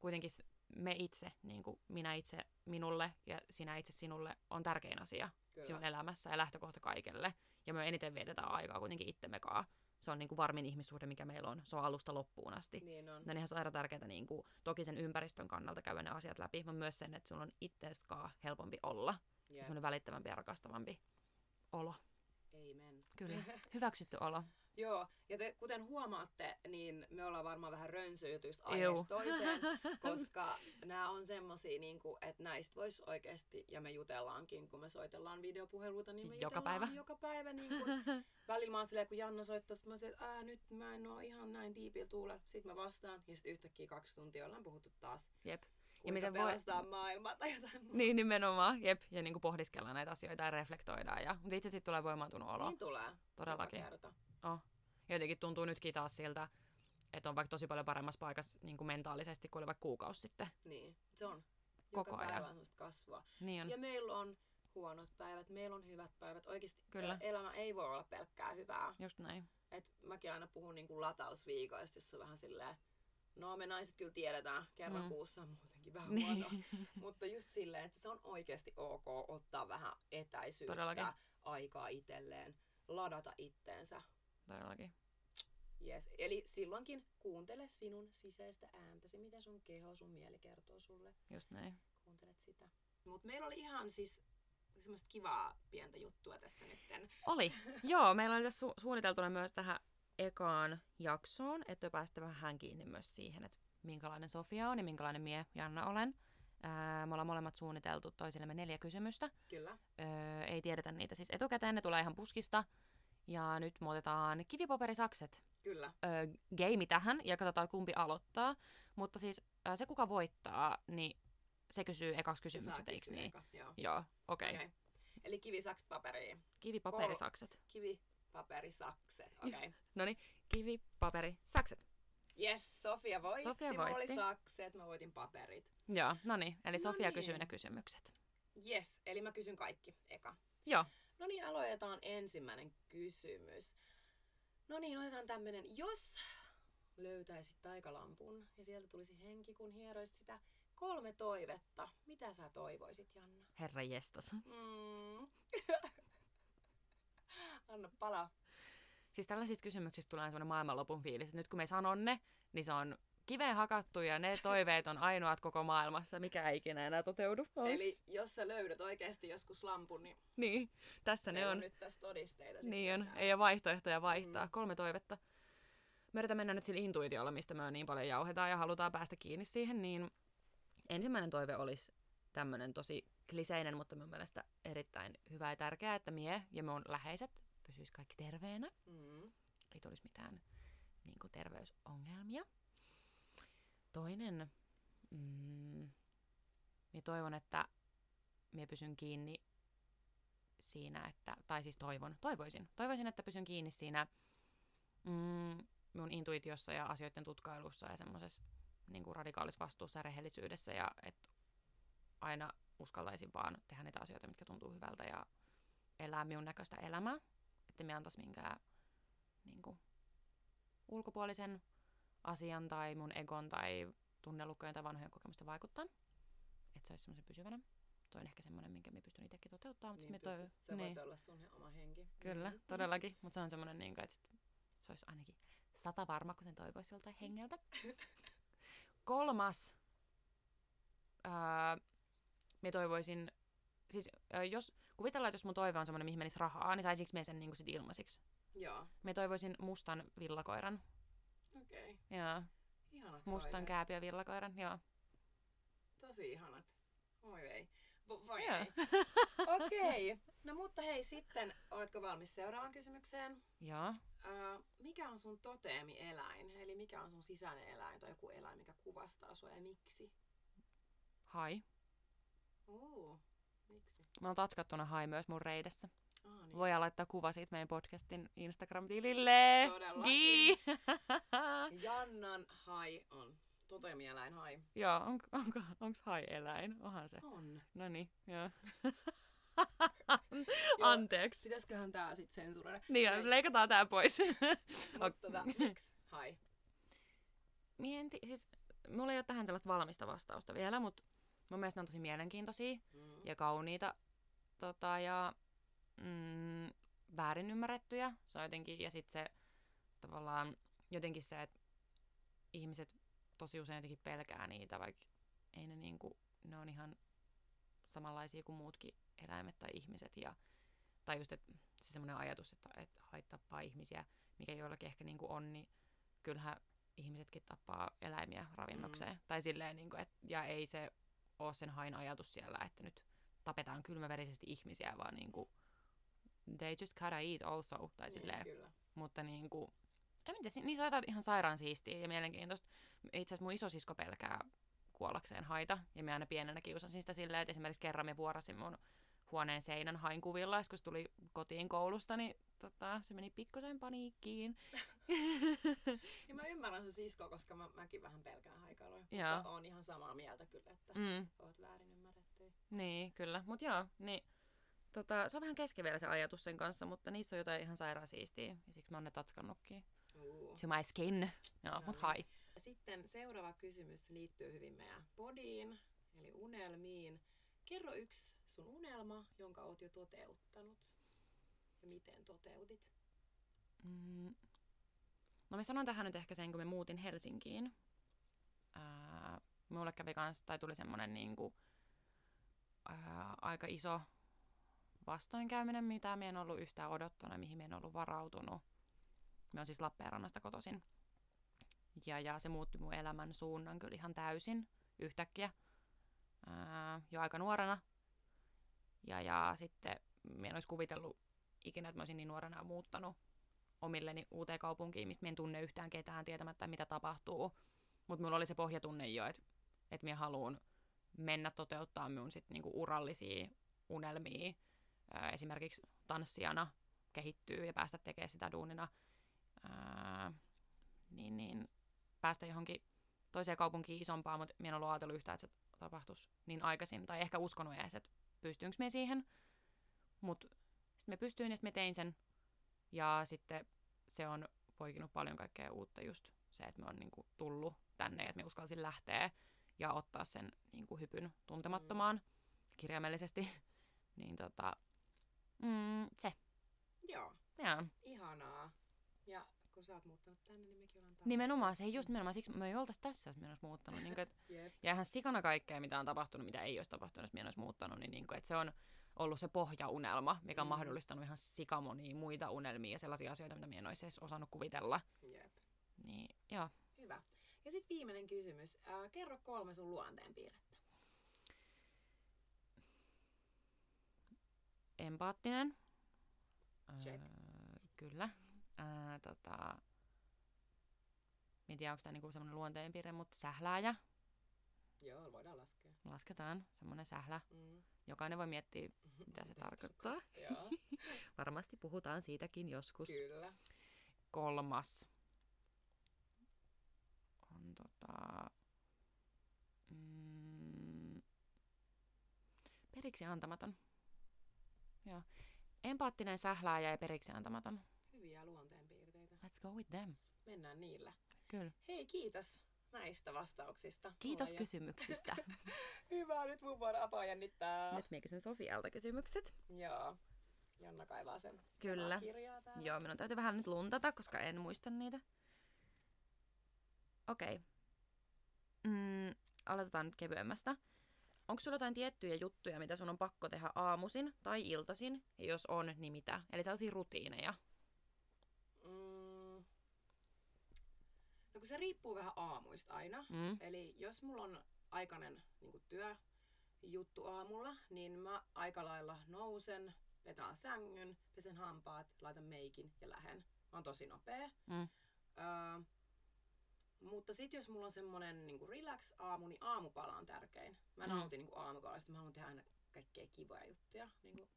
kuitenkin me itse, niin kuin minä itse minulle ja sinä itse sinulle on tärkein asia Kyllä. sinun elämässä ja lähtökohta kaikelle. Ja me eniten vietetään aikaa kuitenkin itsemme kanssa. Se on niin kuin varmin ihmissuhde, mikä meillä on. Se on alusta loppuun asti. Niin on. Ne on ihan sairaan tärkeää niin kuin, toki sen ympäristön kannalta käydä ne asiat läpi, mutta myös sen, että sulla on itseskaan helpompi olla. Jep. semmoinen välittävämpi ja rakastavampi olo. Amen. Kyllä. Hyväksytty olo. Joo, ja te, kuten huomaatte, niin me ollaan varmaan vähän rönsyilty just aiheesta toiseen, koska nämä on semmosia, niin kuin, että näistä voisi oikeasti, ja me jutellaankin, kun me soitellaan videopuheluita, niin me Joka päivä. joka päivä. Niin kuin, välillä mä oon silleen, kun Janna soittaa, mä oon silleen, että Ää, nyt mä en oo ihan näin diipillä tuulella. Sitten mä vastaan, ja sitten yhtäkkiä kaksi tuntia ollaan puhuttu taas, Jep. kuinka miten voi- pelastaa maailmaa tai jotain muuta. Niin nimenomaan, jep. Ja niin kuin pohdiskellaan näitä asioita ja reflektoidaan. Ja, mutta itse sitten tulee voimaantunut olo. Niin tulee. Todellakin. joka kerta. Oh. Ja jotenkin tuntuu nytkin taas siltä, että on vaikka tosi paljon paremmassa paikassa niin kuin mentaalisesti kuin oli vaikka kuukausi sitten. Niin, se on. Koko joka ajan. päivä on kasvua. Niin on. Ja meillä on huonot päivät, meillä on hyvät päivät. Oikeasti Kyllä. elämä ei voi olla pelkkää hyvää. Just näin. Et mäkin aina puhun niinku latausviikoista, jossa on vähän silleen, no me naiset kyllä tiedetään, kerran Mm. mm. kuussa on muutenkin vähän Niin. huono. Mutta just silleen, että se on oikeasti ok ottaa vähän etäisyyttä, Todellakin. aikaa itselleen, ladata itteensä. Todellakin. Yes. Eli silloinkin kuuntele sinun sisäistä ääntäsi, mitä sun keho, sun mieli kertoo sulle. Just näin. Kuuntelet sitä. Mutta meillä oli ihan siis semmoista kivaa pientä juttua tässä nytten. Oli. Joo, meillä oli tässä su- suunniteltuna myös tähän ekaan jaksoon, että päästä vähän kiinni myös siihen, että minkälainen Sofia on ja minkälainen mie Janna olen. Ää, me ollaan molemmat suunniteltu toisillemme neljä kysymystä. Kyllä. Öö, ei tiedetä niitä siis etukäteen, ne tulee ihan puskista. Ja nyt me otetaan kivipaperisakset Kyllä. öö, game tähän ja katsotaan kumpi aloittaa. Mutta siis ää, se kuka voittaa, niin se kysyy ekaksi kysymykset, eikö niin? eka, Joo. Joo, okei. Okay. Okei. Eli kivi, saks, paperi. Kivipaperisakset. Kivi, paperi, sakset. Okei. Okay. No niin, kivi, paperi, sakset. Yes, Sofia voitti. Sofia Mulla oli voitti. sakset, mä voitin paperit. Joo, no niin. Eli No Sofia niin. kysyy ne kysymykset. Yes, eli mä kysyn kaikki eka. Joo, No niin, aloitetaan ensimmäinen kysymys. No niin, otetaan tämmönen. Jos löytäisit taikalampun ja sieltä tulisi henki, kun hieroisit sitä kolme toivetta, mitä sä toivoisit, Janna? herra jestas. Mm. Anna palaa. Siis tällaisista kysymyksistä tulee sellainen maailmanlopun fiilis, että nyt kun me sanon ne, niin se on kiveen hakattu ja ne toiveet on ainoat koko maailmassa, mikä ei ikinä enää toteudu. Ois. Eli jos sä löydät oikeasti joskus lampun, niin Niin, tässä ne meillä on. nyt tässä todisteita. Niin on, ei ole vaihtoehtoja vaihtaa. Mm. Kolme toivetta. Me yritetään mennä nyt sillä intuitiolla, mistä me niin paljon jauhetaan ja halutaan päästä kiinni siihen, niin ensimmäinen toive olisi tämmöinen tosi kliseinen, mutta mun mielestä erittäin hyvä ja tärkeä, että mie ja mun läheiset pysyis kaikki terveenä. Mm. Ei tulisi mitään niin kuin, terveysongelmia. Toinen, mm, minä toivon, että minä pysyn kiinni siinä, että, tai siis toivon, toivoisin, toivoisin, että pysyn kiinni siinä mm, mun intuitiossa ja asioiden tutkailussa ja semmoisessa niin radikaalissa vastuussa ja rehellisyydessä ja että aina uskaltaisin vaan tehdä niitä asioita, mitkä tuntuu hyvältä ja elää minun näköistä elämää, että me antaisi minkään niin kuin, ulkopuolisen asian tai mun egon tai tunnelukkojen tai vanhojen kokemusten vaikuttaa. Että se olisi semmoisen pysyvänä. Toi on ehkä semmoinen, minkä me pystyn itsekin toteuttamaan. Mutta Niin pystyt. Sä niin. voit olla sun oma henki. Kyllä, Mm. todellakin. Mutta se on semmoinen, niin kuin, että sit se olisi ainakin sata varma, kun sen toivoisi joltain hengeltä. Kolmas. Öö, me toivoisin, siis öö, jos, kuvitellaan, että jos mun toive on semmoinen, mihin menisi rahaa, niin saisinko me sen niin kuin sit ilmaisiksi? Joo, Me toivoisin mustan villakoiran. Okei. Okay. Joo, Ihanat mustan kääpiö villakoiran, joo. Tosi ihanat. Voi ei. Vo- voi Joo. ei. Okei. Okay. No mutta hei, sitten oletko valmis seuraavaan kysymykseen? Joo. Ää, mikä on sun toteemi-eläin? Eli mikä on sun sisäinen eläin tai joku eläin, mikä kuvastaa sua ja miksi? Hai. Uu, miksi? Mä oon tatskattuna hai myös mun reidessä. Aa, niin. Voidaan laittaa kuva siitä meidän podcastin Instagram-tilille. Todellakin. Jannan hai on toteemieläin hai. joo, on, onko, onks hai eläin? Onhan se. On. No niin, joo. Anteeksi. Pitäisiköhän tää sit sensuroida? Niin, Näin. leikataan tää pois. Mutta tota, miksi hai? Mieti, siis, mulla ei ole tähän sellaista valmista vastausta vielä, mutta mun mielestä ne on tosi mielenkiintoisia Mm. ja kauniita tota, ja mm, väärin ymmärrettyjä. Se on jotenkin, ja sitten se tavallaan jotenkin se, että ihmiset tosi usein jotenkin pelkää niitä, vaikka ei ne niinku, ne on ihan samanlaisia kuin muutkin eläimet tai ihmiset. Ja, tai just, että se semmoinen ajatus, että, että hait tappaa ihmisiä, mikä joillakin ehkä niinku on, niin kyllähän ihmisetkin tappaa eläimiä ravinnokseen. Mm. Tai silleen, niinku, et, ja ei se ole sen hain ajatus siellä, että nyt tapetaan kylmäverisesti ihmisiä, vaan niinku, they just gotta eat also, tai silleen. Niin, kyllä. Mutta niinku, en mä tiedä, si- niissä on ihan sairaan siistiä ja mielenkiintoista. Itse asiassa mun isosisko pelkää kuollakseen haita, ja mä aina pienenä kiusasin sitä silleen, että esimerkiksi kerran me vuorasin mun huoneen seinän hain kuvilla, kun se tuli kotiin koulusta, niin tota, se meni pikkusen paniikkiin. Ja mä ymmärrän sun siskoa, koska mä, mäkin vähän pelkään haikaloja. Mutta oon ihan samaa mieltä kyllä, että mm, oot väärin ymmärretty. niin, kyllä. Mut joo, niin tota, se on vähän kesken vielä se ajatus sen kanssa, mutta niissä on jotain ihan sairaan siistiä. Ja siksi mä oon ne tatskannutkin. Uh. To my skin. Joo, No mut hai. Sitten seuraava kysymys liittyy hyvin meidän podiin, eli unelmiin. Kerro yksi sun unelma, jonka oot jo toteuttanut. Ja miten toteutit? Mm. No mä sanon tähän nyt ehkä sen, kun me muutin Helsinkiin. Ää, mulle kävi kans, tai tuli semmonen niinku, ää, aika iso vastoinkäyminen, mitä mä en ollut yhtään odottanut ja mihin mä en ollut varautunut. Mä oon siis Lappeenrannasta kotoisin. Ja, ja se muutti mun elämän suunnan kyllä ihan täysin yhtäkkiä ää, jo aika nuorena. Ja, ja sitten mä en olisi kuvitellut ikinä, että mä olisin niin nuorena muuttanut omilleni uuteen kaupunkiin, mistä mä en tunne yhtään ketään tietämättä, mitä tapahtuu. Mutta mulla oli se pohjatunne jo, että et mä haluan mennä toteuttaa mun sit niinku urallisia unelmia. Ää, esimerkiksi tanssijana kehittyy ja päästä tekemään sitä duunina. Ää, niin, niin päästä johonkin toiseen kaupunkiin isompaan, mutta mä en ollut ajatellut yhtään, että se tapahtuisi niin aikaisin. Tai ehkä uskonut edes, että pystynkö me siihen. Mutta sitten mä pystyin ja sitten mä tein sen. Ja sitten se on poikinut paljon kaikkea uutta just se, että me on niinku tullut tänne että me uskalsin lähteä ja ottaa sen niinku hypyn tuntemattomaan kirjaimellisesti. niin tota, mm, se. Joo, Jaa. ihanaa. Ja kun sä oot muuttanut tänne, niin mekin ollaan taas. Nimenomaan, se ei just nimenomaan, siksi me ei oltaisi tässä, jos me olisi muuttanut. Niin kuin, et, Jep. ja ihan sikana kaikkea, mitä on tapahtunut, mitä ei olisi tapahtunut, jos me olisi muuttanut. Niin, niin kuin, että se on ollut se pohjaunelma, mikä on Mm. mahdollistanut ihan sikamonia muita unelmia ja sellaisia asioita, mitä me en olisi edes osannut kuvitella. Jep. Niin, joo. Hyvä. Ja sitten viimeinen kysymys. Ää, kerro kolme sun luonteenpiirrettä. Empaattinen. Check. Öö, kyllä. Öö, tota, en tiedä, onko tämä niinku semmoinen luonteenpiirre, mutta sählääjä. Joo, voidaan laskea. Lasketaan semmoinen sählä. Mm. Jokainen voi miettiä, mitä se tarkoittaa. Joo, Varmasti puhutaan siitäkin joskus. kyllä. Kolmas on tota... Mm, periksi antamaton. Joo. Empaattinen, sählääjä ja periksi antamaton. Hyviä luonteenpiirteitä. Let's go with them. Mennään niillä. Kyllä. Hei, kiitos näistä vastauksista. Kiitos Mulla kysymyksistä. Hyvä, nyt mun vuoro apaa jännittää. Nyt minä kysyn Sofialta kysymykset. Joo. Jonna kaivaa sen Kyllä. kirjaa täällä. Joo, minun täytyy vähän nyt luntata, koska en muista niitä. Okei. Okay. Mm, aloitetaan nyt kevyemmästä. Onko sulla jotain tiettyjä juttuja, mitä sun on pakko tehdä aamuisin tai iltaisin? Ja jos on, niin mitä? Eli sellaisia rutiineja. Mm. No kun se riippuu vähän aamuista aina. Mm. Eli jos mulla on aikainen niin työ juttu aamulla, niin mä aika lailla nousen, vetän sängyn, pesen hampaat, laitan meikin ja lähen. Mä oon tosi nopea. Mm. Öö, mutta sitten jos mulla on semmonen niinku relax aamu, niin aamupala on tärkein. Mä Mm. nautin niinku aamupalasta. Mä haluan tehdä aina kaikkea kivoja juttuja. Niinku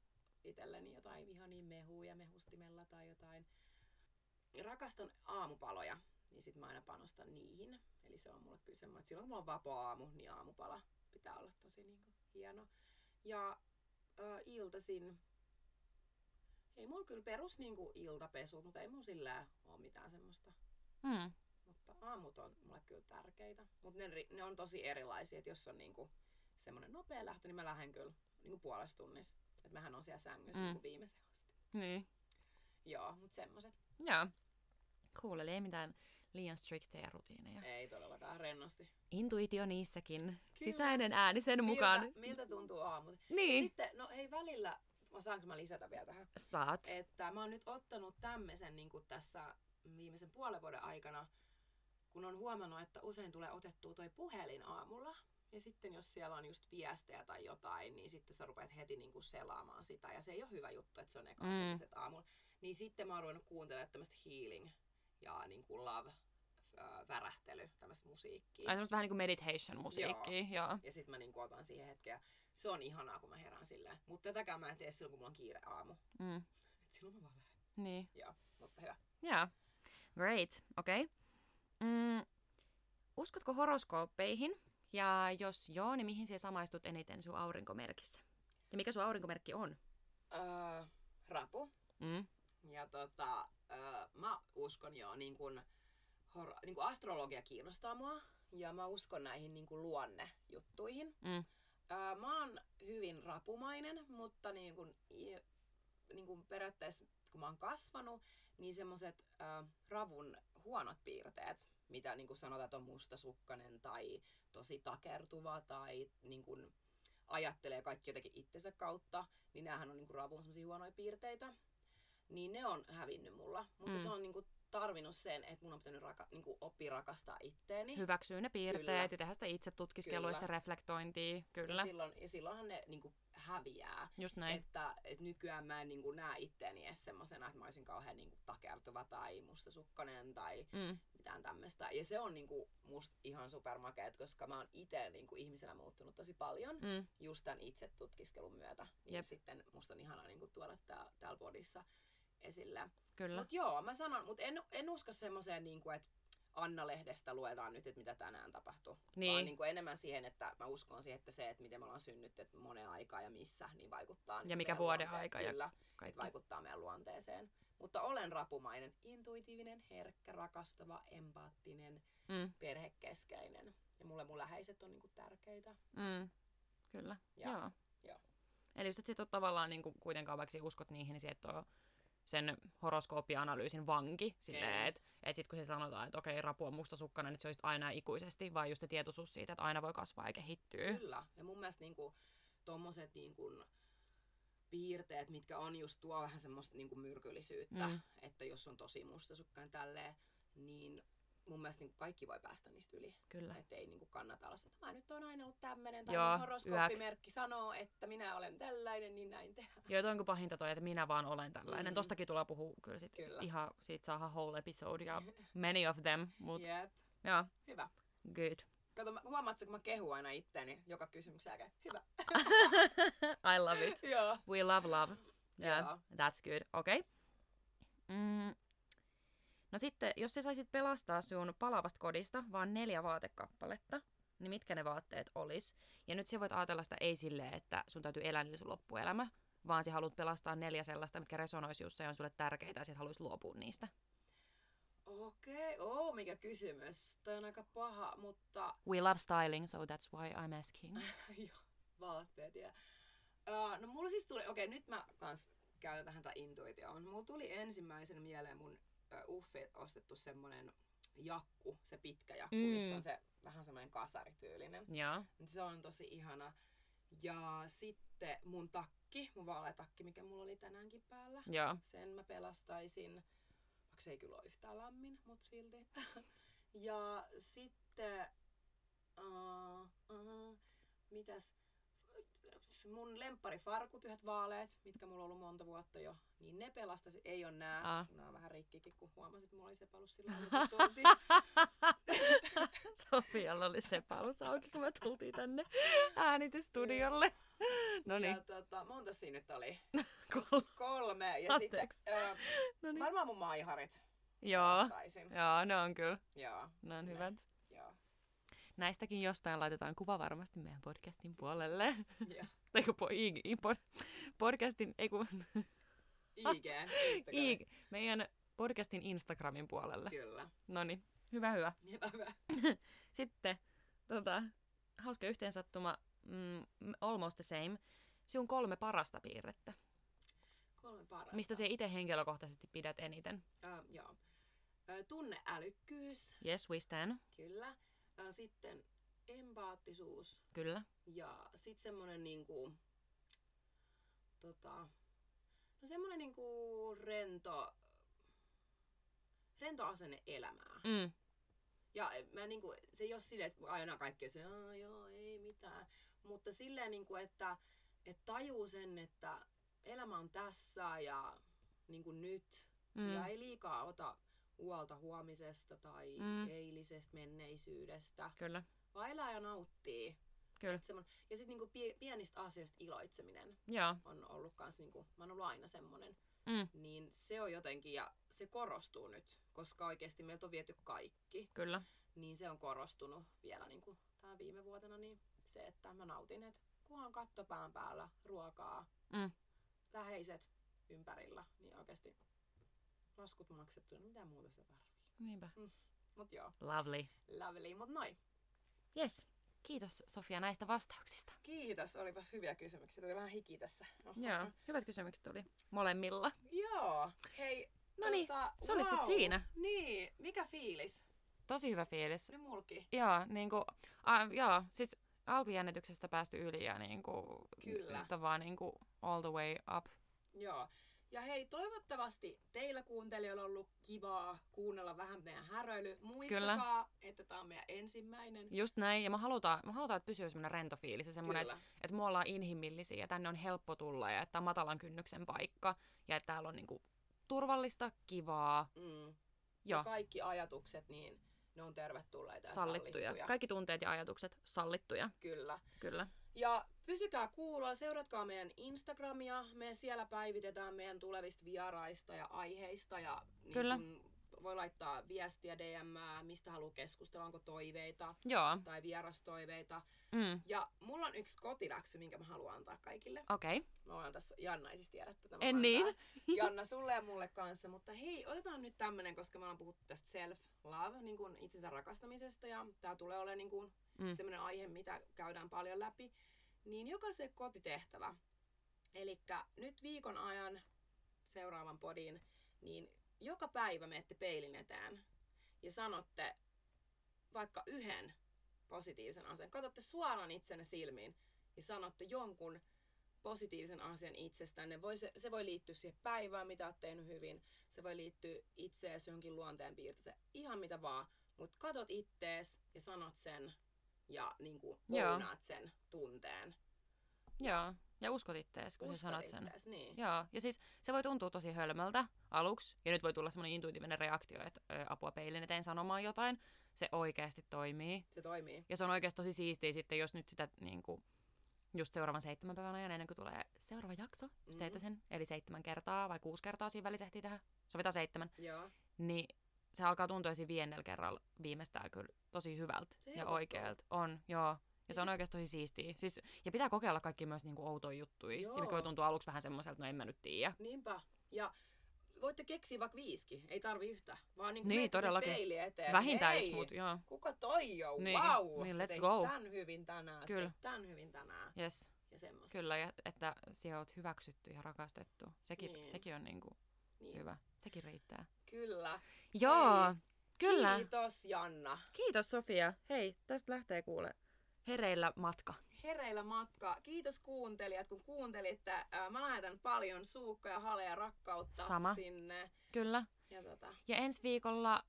itselleni jotain ihania mehuja mehustimella tai jotain. Rakastan aamupaloja, niin sit mä aina panostan niihin. Eli se on mulle kyllä semmoinen, että silloin kun mulla on vapaa-aamu, niin aamupala pitää olla tosi niinku hieno. Ja ö, iltasin, ei mulla kyllä perus niinku iltapesu, mutta ei mulla sillä ole mitään semmoista Mm. Aamut on mulle kyllä tärkeitä. Mutta ne, ne on tosi erilaisia, että jos on niinku semmoinen nopea lähtö, niin mä lähden kyllä niinku puolessa tunnissa. Että mähän on siellä sängyssä Mm. niinku viimeisen asti. Niin. Joo, mutta semmoset. Joo. Cool, eli ei mitään liian strikteja rutiineja. Ei todellakaan rennosti. Intuitio niissäkin. Sisäinen ääni sen mukaan. Miltä, miltä tuntuu aamut? Niin. Sitten, no hei välillä, saanko mä lisätä vielä tähän? Saat. Että mä oon nyt ottanut tämmöisen niin tässä viimeisen puolen vuoden aikana, kun on huomannut, että usein tulee otettua toi puhelin aamulla. Ja sitten jos siellä on just viestejä tai jotain, niin sitten sä rupeat heti niin kuin selaamaan sitä. Ja se ei ole hyvä juttu, että se on eka Mm. mm. aamulla. Niin sitten mä oon ruvennut kuuntelemaan tämmöistä healing ja niin kuin love äh, värähtely, tämmöistä musiikkia. Ai semmoista vähän niin kuin meditation-musiikkia. Joo. Joo. Ja sitten mä niin otan siihen hetkeä. Se on ihanaa, kun mä herään silleen. Mutta tätäkään mä en tee silloin, kun mulla on kiire aamu. Mm. Et silloin mä vaan lähden. Niin. Joo, mutta hyvä. Joo. Great. Okei. Okay. Mm. Uskotko horoskooppeihin? Ja jos joo, niin mihin siellä samaistut eniten sun aurinkomerkissä? Ja mikä sun aurinkomerkki on? Öö, rapu. Mm. Ja tota, öö, mä uskon jo, niin kun, hor, niin kun astrologia kiinnostaa mua. Ja mä uskon näihin niin kun luonnejuttuihin. Mm. Öö, mä oon hyvin rapumainen, mutta niin kun, niin kun periaatteessa kun mä oon kasvanut, niin semmoset öö, ravun huonot piirteet, mitä niin kun sanotaan, että on mustasukkainen tai tosi takertuva tai niin kun ajattelee kaikki jotenkin itsensä kautta, niin näähän on niin kun ravun huonoja piirteitä. Niin ne on hävinnyt mulla, mutta Mm. se on niin kun tarvinnut sen, että mun on pitänyt raka- niin oppia rakastaa itteeni. Hyväksyy ne piirteet Kyllä. ja tehdä sitä itse tutkiskelua ja sitä reflektointia. Kyllä, Ja silloin, ja silloinhan ne niin kuin häviää. just näin. Että, että nykyään mä en niin kuin näe itteeni edes semmosena, että mä olisin kauhean niin kuin takertuva tai mustasukkainen tai Mm. mitään tämmöistä. Ja se on niin kuin musta ihan supermakeet, koska mä oon itse niin kuin ihmisenä muuttunut tosi paljon Mm. just tämän itse tutkiskelun myötä. Niin Jep. sitten musta on ihanaa niin kuin tuoda tää, täällä podissa esille. Kyllä. Mutta joo, mä sanon, mutta en, en usko semmoiseen, niin kuin, että Anna-lehdestä luetaan nyt, että mitä tänään tapahtuu. Niin. Vaan niin kuin enemmän siihen, että mä uskon siihen, että se, että miten me ollaan synnytty monen aikaa ja missä, niin vaikuttaa. Ja mikä meidän vuoden aika ja Kyllä, Kaikki. että vaikuttaa meidän luonteeseen. Mutta olen rapumainen, intuitiivinen, herkkä, rakastava, empaattinen, Mm. perhekeskeinen. Ja mulle mun läheiset on niinku tärkeitä. Mm. Kyllä. Ja- Joo. joo. Eli just, että sit on tavallaan niin kuin, kuitenkaan vaikka uskot niihin, niin se on sen horoskooppianalyysin vanki. Silleen, että et sit kun se sanotaan, että okei, rapu on mustasukkainen, että se olisi aina ikuisesti, vaan just se tietoisuus siitä, että aina voi kasvaa ja kehittyä. Kyllä. Ja mun mielestä niinku, tommoset niinku, piirteet, mitkä on just tuo vähän semmoista niinku myrkyllisyyttä, mm. että jos on tosi mustasukkainen tälleen, niin mun mielestä niinku kaikki voi päästä niistä yli. Kyllä. Että ei niinku kannata olla se, että mä nyt oon aina ollut tämmönen, tai Joo, horoskooppimerkki sanoo, että minä olen tällainen, niin näin tehdään. Joo, toi on kuin pahinta toi, että minä vaan olen tällainen. Mm. Mm. Tostakin tulee puhua kyllä sit Kyllä. ihan, siitä saa whole episode ja many of them, mut Jep. joo, Hyvä. good. Kato, huomaatko, kun mä kehun aina itteeni joka kysymyksen jälkeen? Hyvä. I love it. Joo. We love love. Yeah, Joo. that's good. Okei. Okay. Mm. No sitten, jos sä saisit pelastaa sun palavasta kodista vaan neljä vaatekappaletta, niin mitkä ne vaatteet olis? Ja nyt sä voit ajatella sitä ei silleen, että sun täytyy elää niillä sun loppuelämä, vaan sä haluat pelastaa neljä sellaista, mitkä resonoisi just ja on sulle tärkeitä ja sit haluais luopua niistä. Okei, okay. oh, mikä kysymys. Toi on aika paha, mutta We love styling, so that's why I'm asking. Joo, vaatteet. Ja. Uh, no mulla siis tuli, okei nyt mä kans käytän tähän tätä intuitioon. Mulla tuli ensimmäisen mieleen mun Uffi ostettu semmonen jakku, se pitkä jakku, Mm. missä on se vähän semmoinen kasarityylinen. Joo. Se on tosi ihana. Ja sitten mun takki, mun vaalea takki, mikä mulla oli tänäänkin päällä. Joo. Sen mä pelastaisin, vaikka se ei kyllä ole yhtään lämmin, mutta silti. ja sitten, uh, uh, mitäs, mun lempparifarkut, yhdet vaaleet, mitkä mulla on ollut monta vuotta jo, niin ne pelastasi, ei ole nää. Aa. Nää on vähän rikkikin, kun huomasit, että mulla oli sepalus silloin, kun tultiin. Sofialla oli se palus auki, kun me tultiin tänne äänitystudiolle. No niin, Ja tota, monta siinä nyt oli? Kol- Kolme. Ja sitten äh, no niin. varmaan mun maiharit Joo, vastaisin. joo, ne on kyllä. Joo, Ne on Ne. hyvät. Näistäkin jostain laitetaan kuva varmasti meidän podcastin puolelle. joo. Tai po, i, i, pod, podcastin, ei kun, IG. meidän podcastin Instagramin puolelle. Kyllä. No niin, hyvä hyvä. Hyvä, hyvä. Sitten, tota, hauska yhteensattuma, mm, almost the same. Sinun kolme parasta piirrettä. Kolme parasta. Mistä se itse henkilökohtaisesti pidät eniten? Äh, joo. Tunneälykkyys, Yes, we stand. kyllä. Äh, sitten empaattisuus Kyllä. ja sitten semmonen niinku, tota, no semmonen niinku rento, rento asenne elämää. Mm, Ja mä niinku, se ei ole silleen, että aina kaikki on se, joo, ei mitään. Mutta silleen, niinku, että, että tajuu sen, että elämä on tässä ja niinku nyt. mm, Ja ei liikaa ota huolta huomisesta tai Mm. eilisestä menneisyydestä. kyllä. Vaan elää ja nauttii. Kyllä. Et semmon- ja sitten niinku pie- pienistä asioista iloitseminen Joo. on ollut kans niinku, mä oon ollut aina semmonen. Mm, Niin se on jotenkin, ja se korostuu nyt, koska oikeasti meiltä on viety kaikki kyllä. niin se on korostunut vielä niin kuin tämän viime vuotena, niin se, että mä nautin, että kunhan katto pään päällä, ruokaa, Mm. läheiset ympärillä, niin oikeasti laskut maksettu, niin mitä muuta sitä tarvii. Niinpä. Mut joo, Lovely. lovely, mut noin. Yes. Kiitos Sofia näistä vastauksista. Kiitos, olipas hyviä kysymyksiä. Tuli vähän hiki tässä. Oho. Joo, hyvät kysymykset tuli molemmilla. Joo. Hei, Noniin, tota, se oli sit wow. siinä. Niin, mikä fiilis? Tosi hyvä fiilis. Nyt mulki. Joo, niinku, a, joo, siis alkujännityksestä päästy yli ja niinku, Kyllä. nyt on vaan niinku all the way up. Joo. Ja hei, toivottavasti teillä kuuntelijoilla on ollut kivaa kuunnella vähän meidän häröily. Muistakaa, että tämä on meidän ensimmäinen. Just näin, ja me halutaan, me halutaan että pysyy semmoinen rento fiilis ja semmoinen, että, Kyllä. että me ollaan inhimillisiä ja tänne on helppo tulla ja että tämä on matalan kynnyksen paikka ja että täällä on niinku turvallista, kivaa, Mm. Ja kaikki ajatukset, niin ne on tervetulleita ja sallittuja. sallittuja. Kaikki tunteet ja ajatukset sallittuja, Kyllä. kyllä. Ja pysykää kuulolla, seuratkaa meidän Instagramia. Me siellä päivitetään meidän tulevista vieraista ja aiheista. Ja niin Kyllä. kun voi laittaa viestiä, DM, mistä haluaa keskustella, onko toiveita Joo, tai vierastoiveita. mm, Ja mulla on yksi kotiläksy, minkä mä haluan antaa kaikille. okei. Okay. Mä oon tässä, Janna ei siis tiedä tätä. En niin. Janna sulle ja mulle kanssa. Mutta hei, otetaan nyt tämmönen, koska me ollaan puhuttu tästä self-love, niin kuin itsensä rakastamisesta. Ja tää tulee olemaan niin kuin Mm. semmoinen aihe, mitä käydään paljon läpi. Niin jokaisen kotitehtävä. Eli nyt viikon ajan seuraavan podin, niin joka päivä menette peilin eteen ja sanotte vaikka yhden positiivisen asian. Katsotte suoraan itsenne silmiin ja sanotte jonkun positiivisen asian itsestänne. Voi se, se voi liittyä siihen päivään, mitä olet tehnyt hyvin. Se voi liittyä itseesi johonkin luonteenpiirteeseen. Ihan mitä vaan. Mutta katot ittees ja sanot sen ja niin kuin sen tunteen. Joo, ja uskot ittees, kun sä Uskot sanot sen. ittees, Niin. Joo, ja siis se voi tuntua tosi hölmöltä aluksi, ja nyt voi tulla semmoinen intuitiivinen reaktio, että ö, apua peilin eteen sanomaan jotain. Se oikeasti toimii. Se toimii. Ja se on oikeasti tosi siistiä sitten, jos nyt sitä niin kuin, just seuraavan seitsemän päivän ajan ennen kuin tulee seuraava jakso, jos Mhm. teette sen, eli seitsemän kertaa vai kuusi kertaa siinä välissä ehtii tehdä, sovitaan seitsemän, Joo. niin se alkaa tuntua siinä viidennellä kerralla viimeistään kyllä tosi hyvältä Se ja oikealta. On, joo. Ja se on oikeasti tosi siistiä. Siis, ja pitää kokeilla kaikki myös niinku outoja juttuja. Joo. Ja mikä voi tuntua aluksi vähän semmoiselta, no en mä nyt tiedä. Niinpä. Ja voitte keksiä vaikka viisikin. Ei tarvi yhtä. Vaan niin, Niin, sinne todellakin. peiliin eteen. Vähintään yksi, mut joo. Kuka toi jo? Niin, Wow! niin, let's go. tän hyvin tänään. Kyllä. Tän hyvin tänään. Yes, Ja semmoista. kyllä. Ja, että siellä oot hyväksytty ja rakastettu. Sekin, Niin. sekin on niinku Niin. hyvä. Sekin riittää. Kyllä. Joo, Hei, kyllä. Kiitos Janna. Kiitos Sofia. Hei, tästä lähtee kuule hereillä matka. Hereillä matka. Kiitos kuuntelijat, kun kuuntelitte. Mä lähetän paljon suukkoja, haleja, rakkautta Sama. sinne. Kyllä. Ja tota, Ja ensi viikolla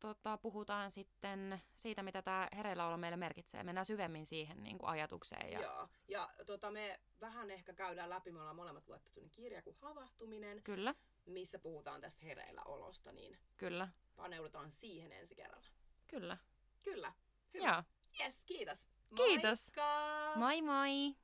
tota, puhutaan sitten siitä, mitä tämä hereilläolo meille merkitsee. Mennään syvemmin siihen niin kuin ajatukseen. Ja... Joo. Ja tota, me vähän ehkä käydään läpi, me ollaan molemmat luettu sellainen kirja kuin Havahtuminen, Kyllä, missä puhutaan tästä hereillä olosta, niin kyllä, paneudutaan siihen ensi kerralla. kyllä. Kyllä. Hyvä. Joo. Yes, kiitos. Kiitos. Moikka! Moi moi!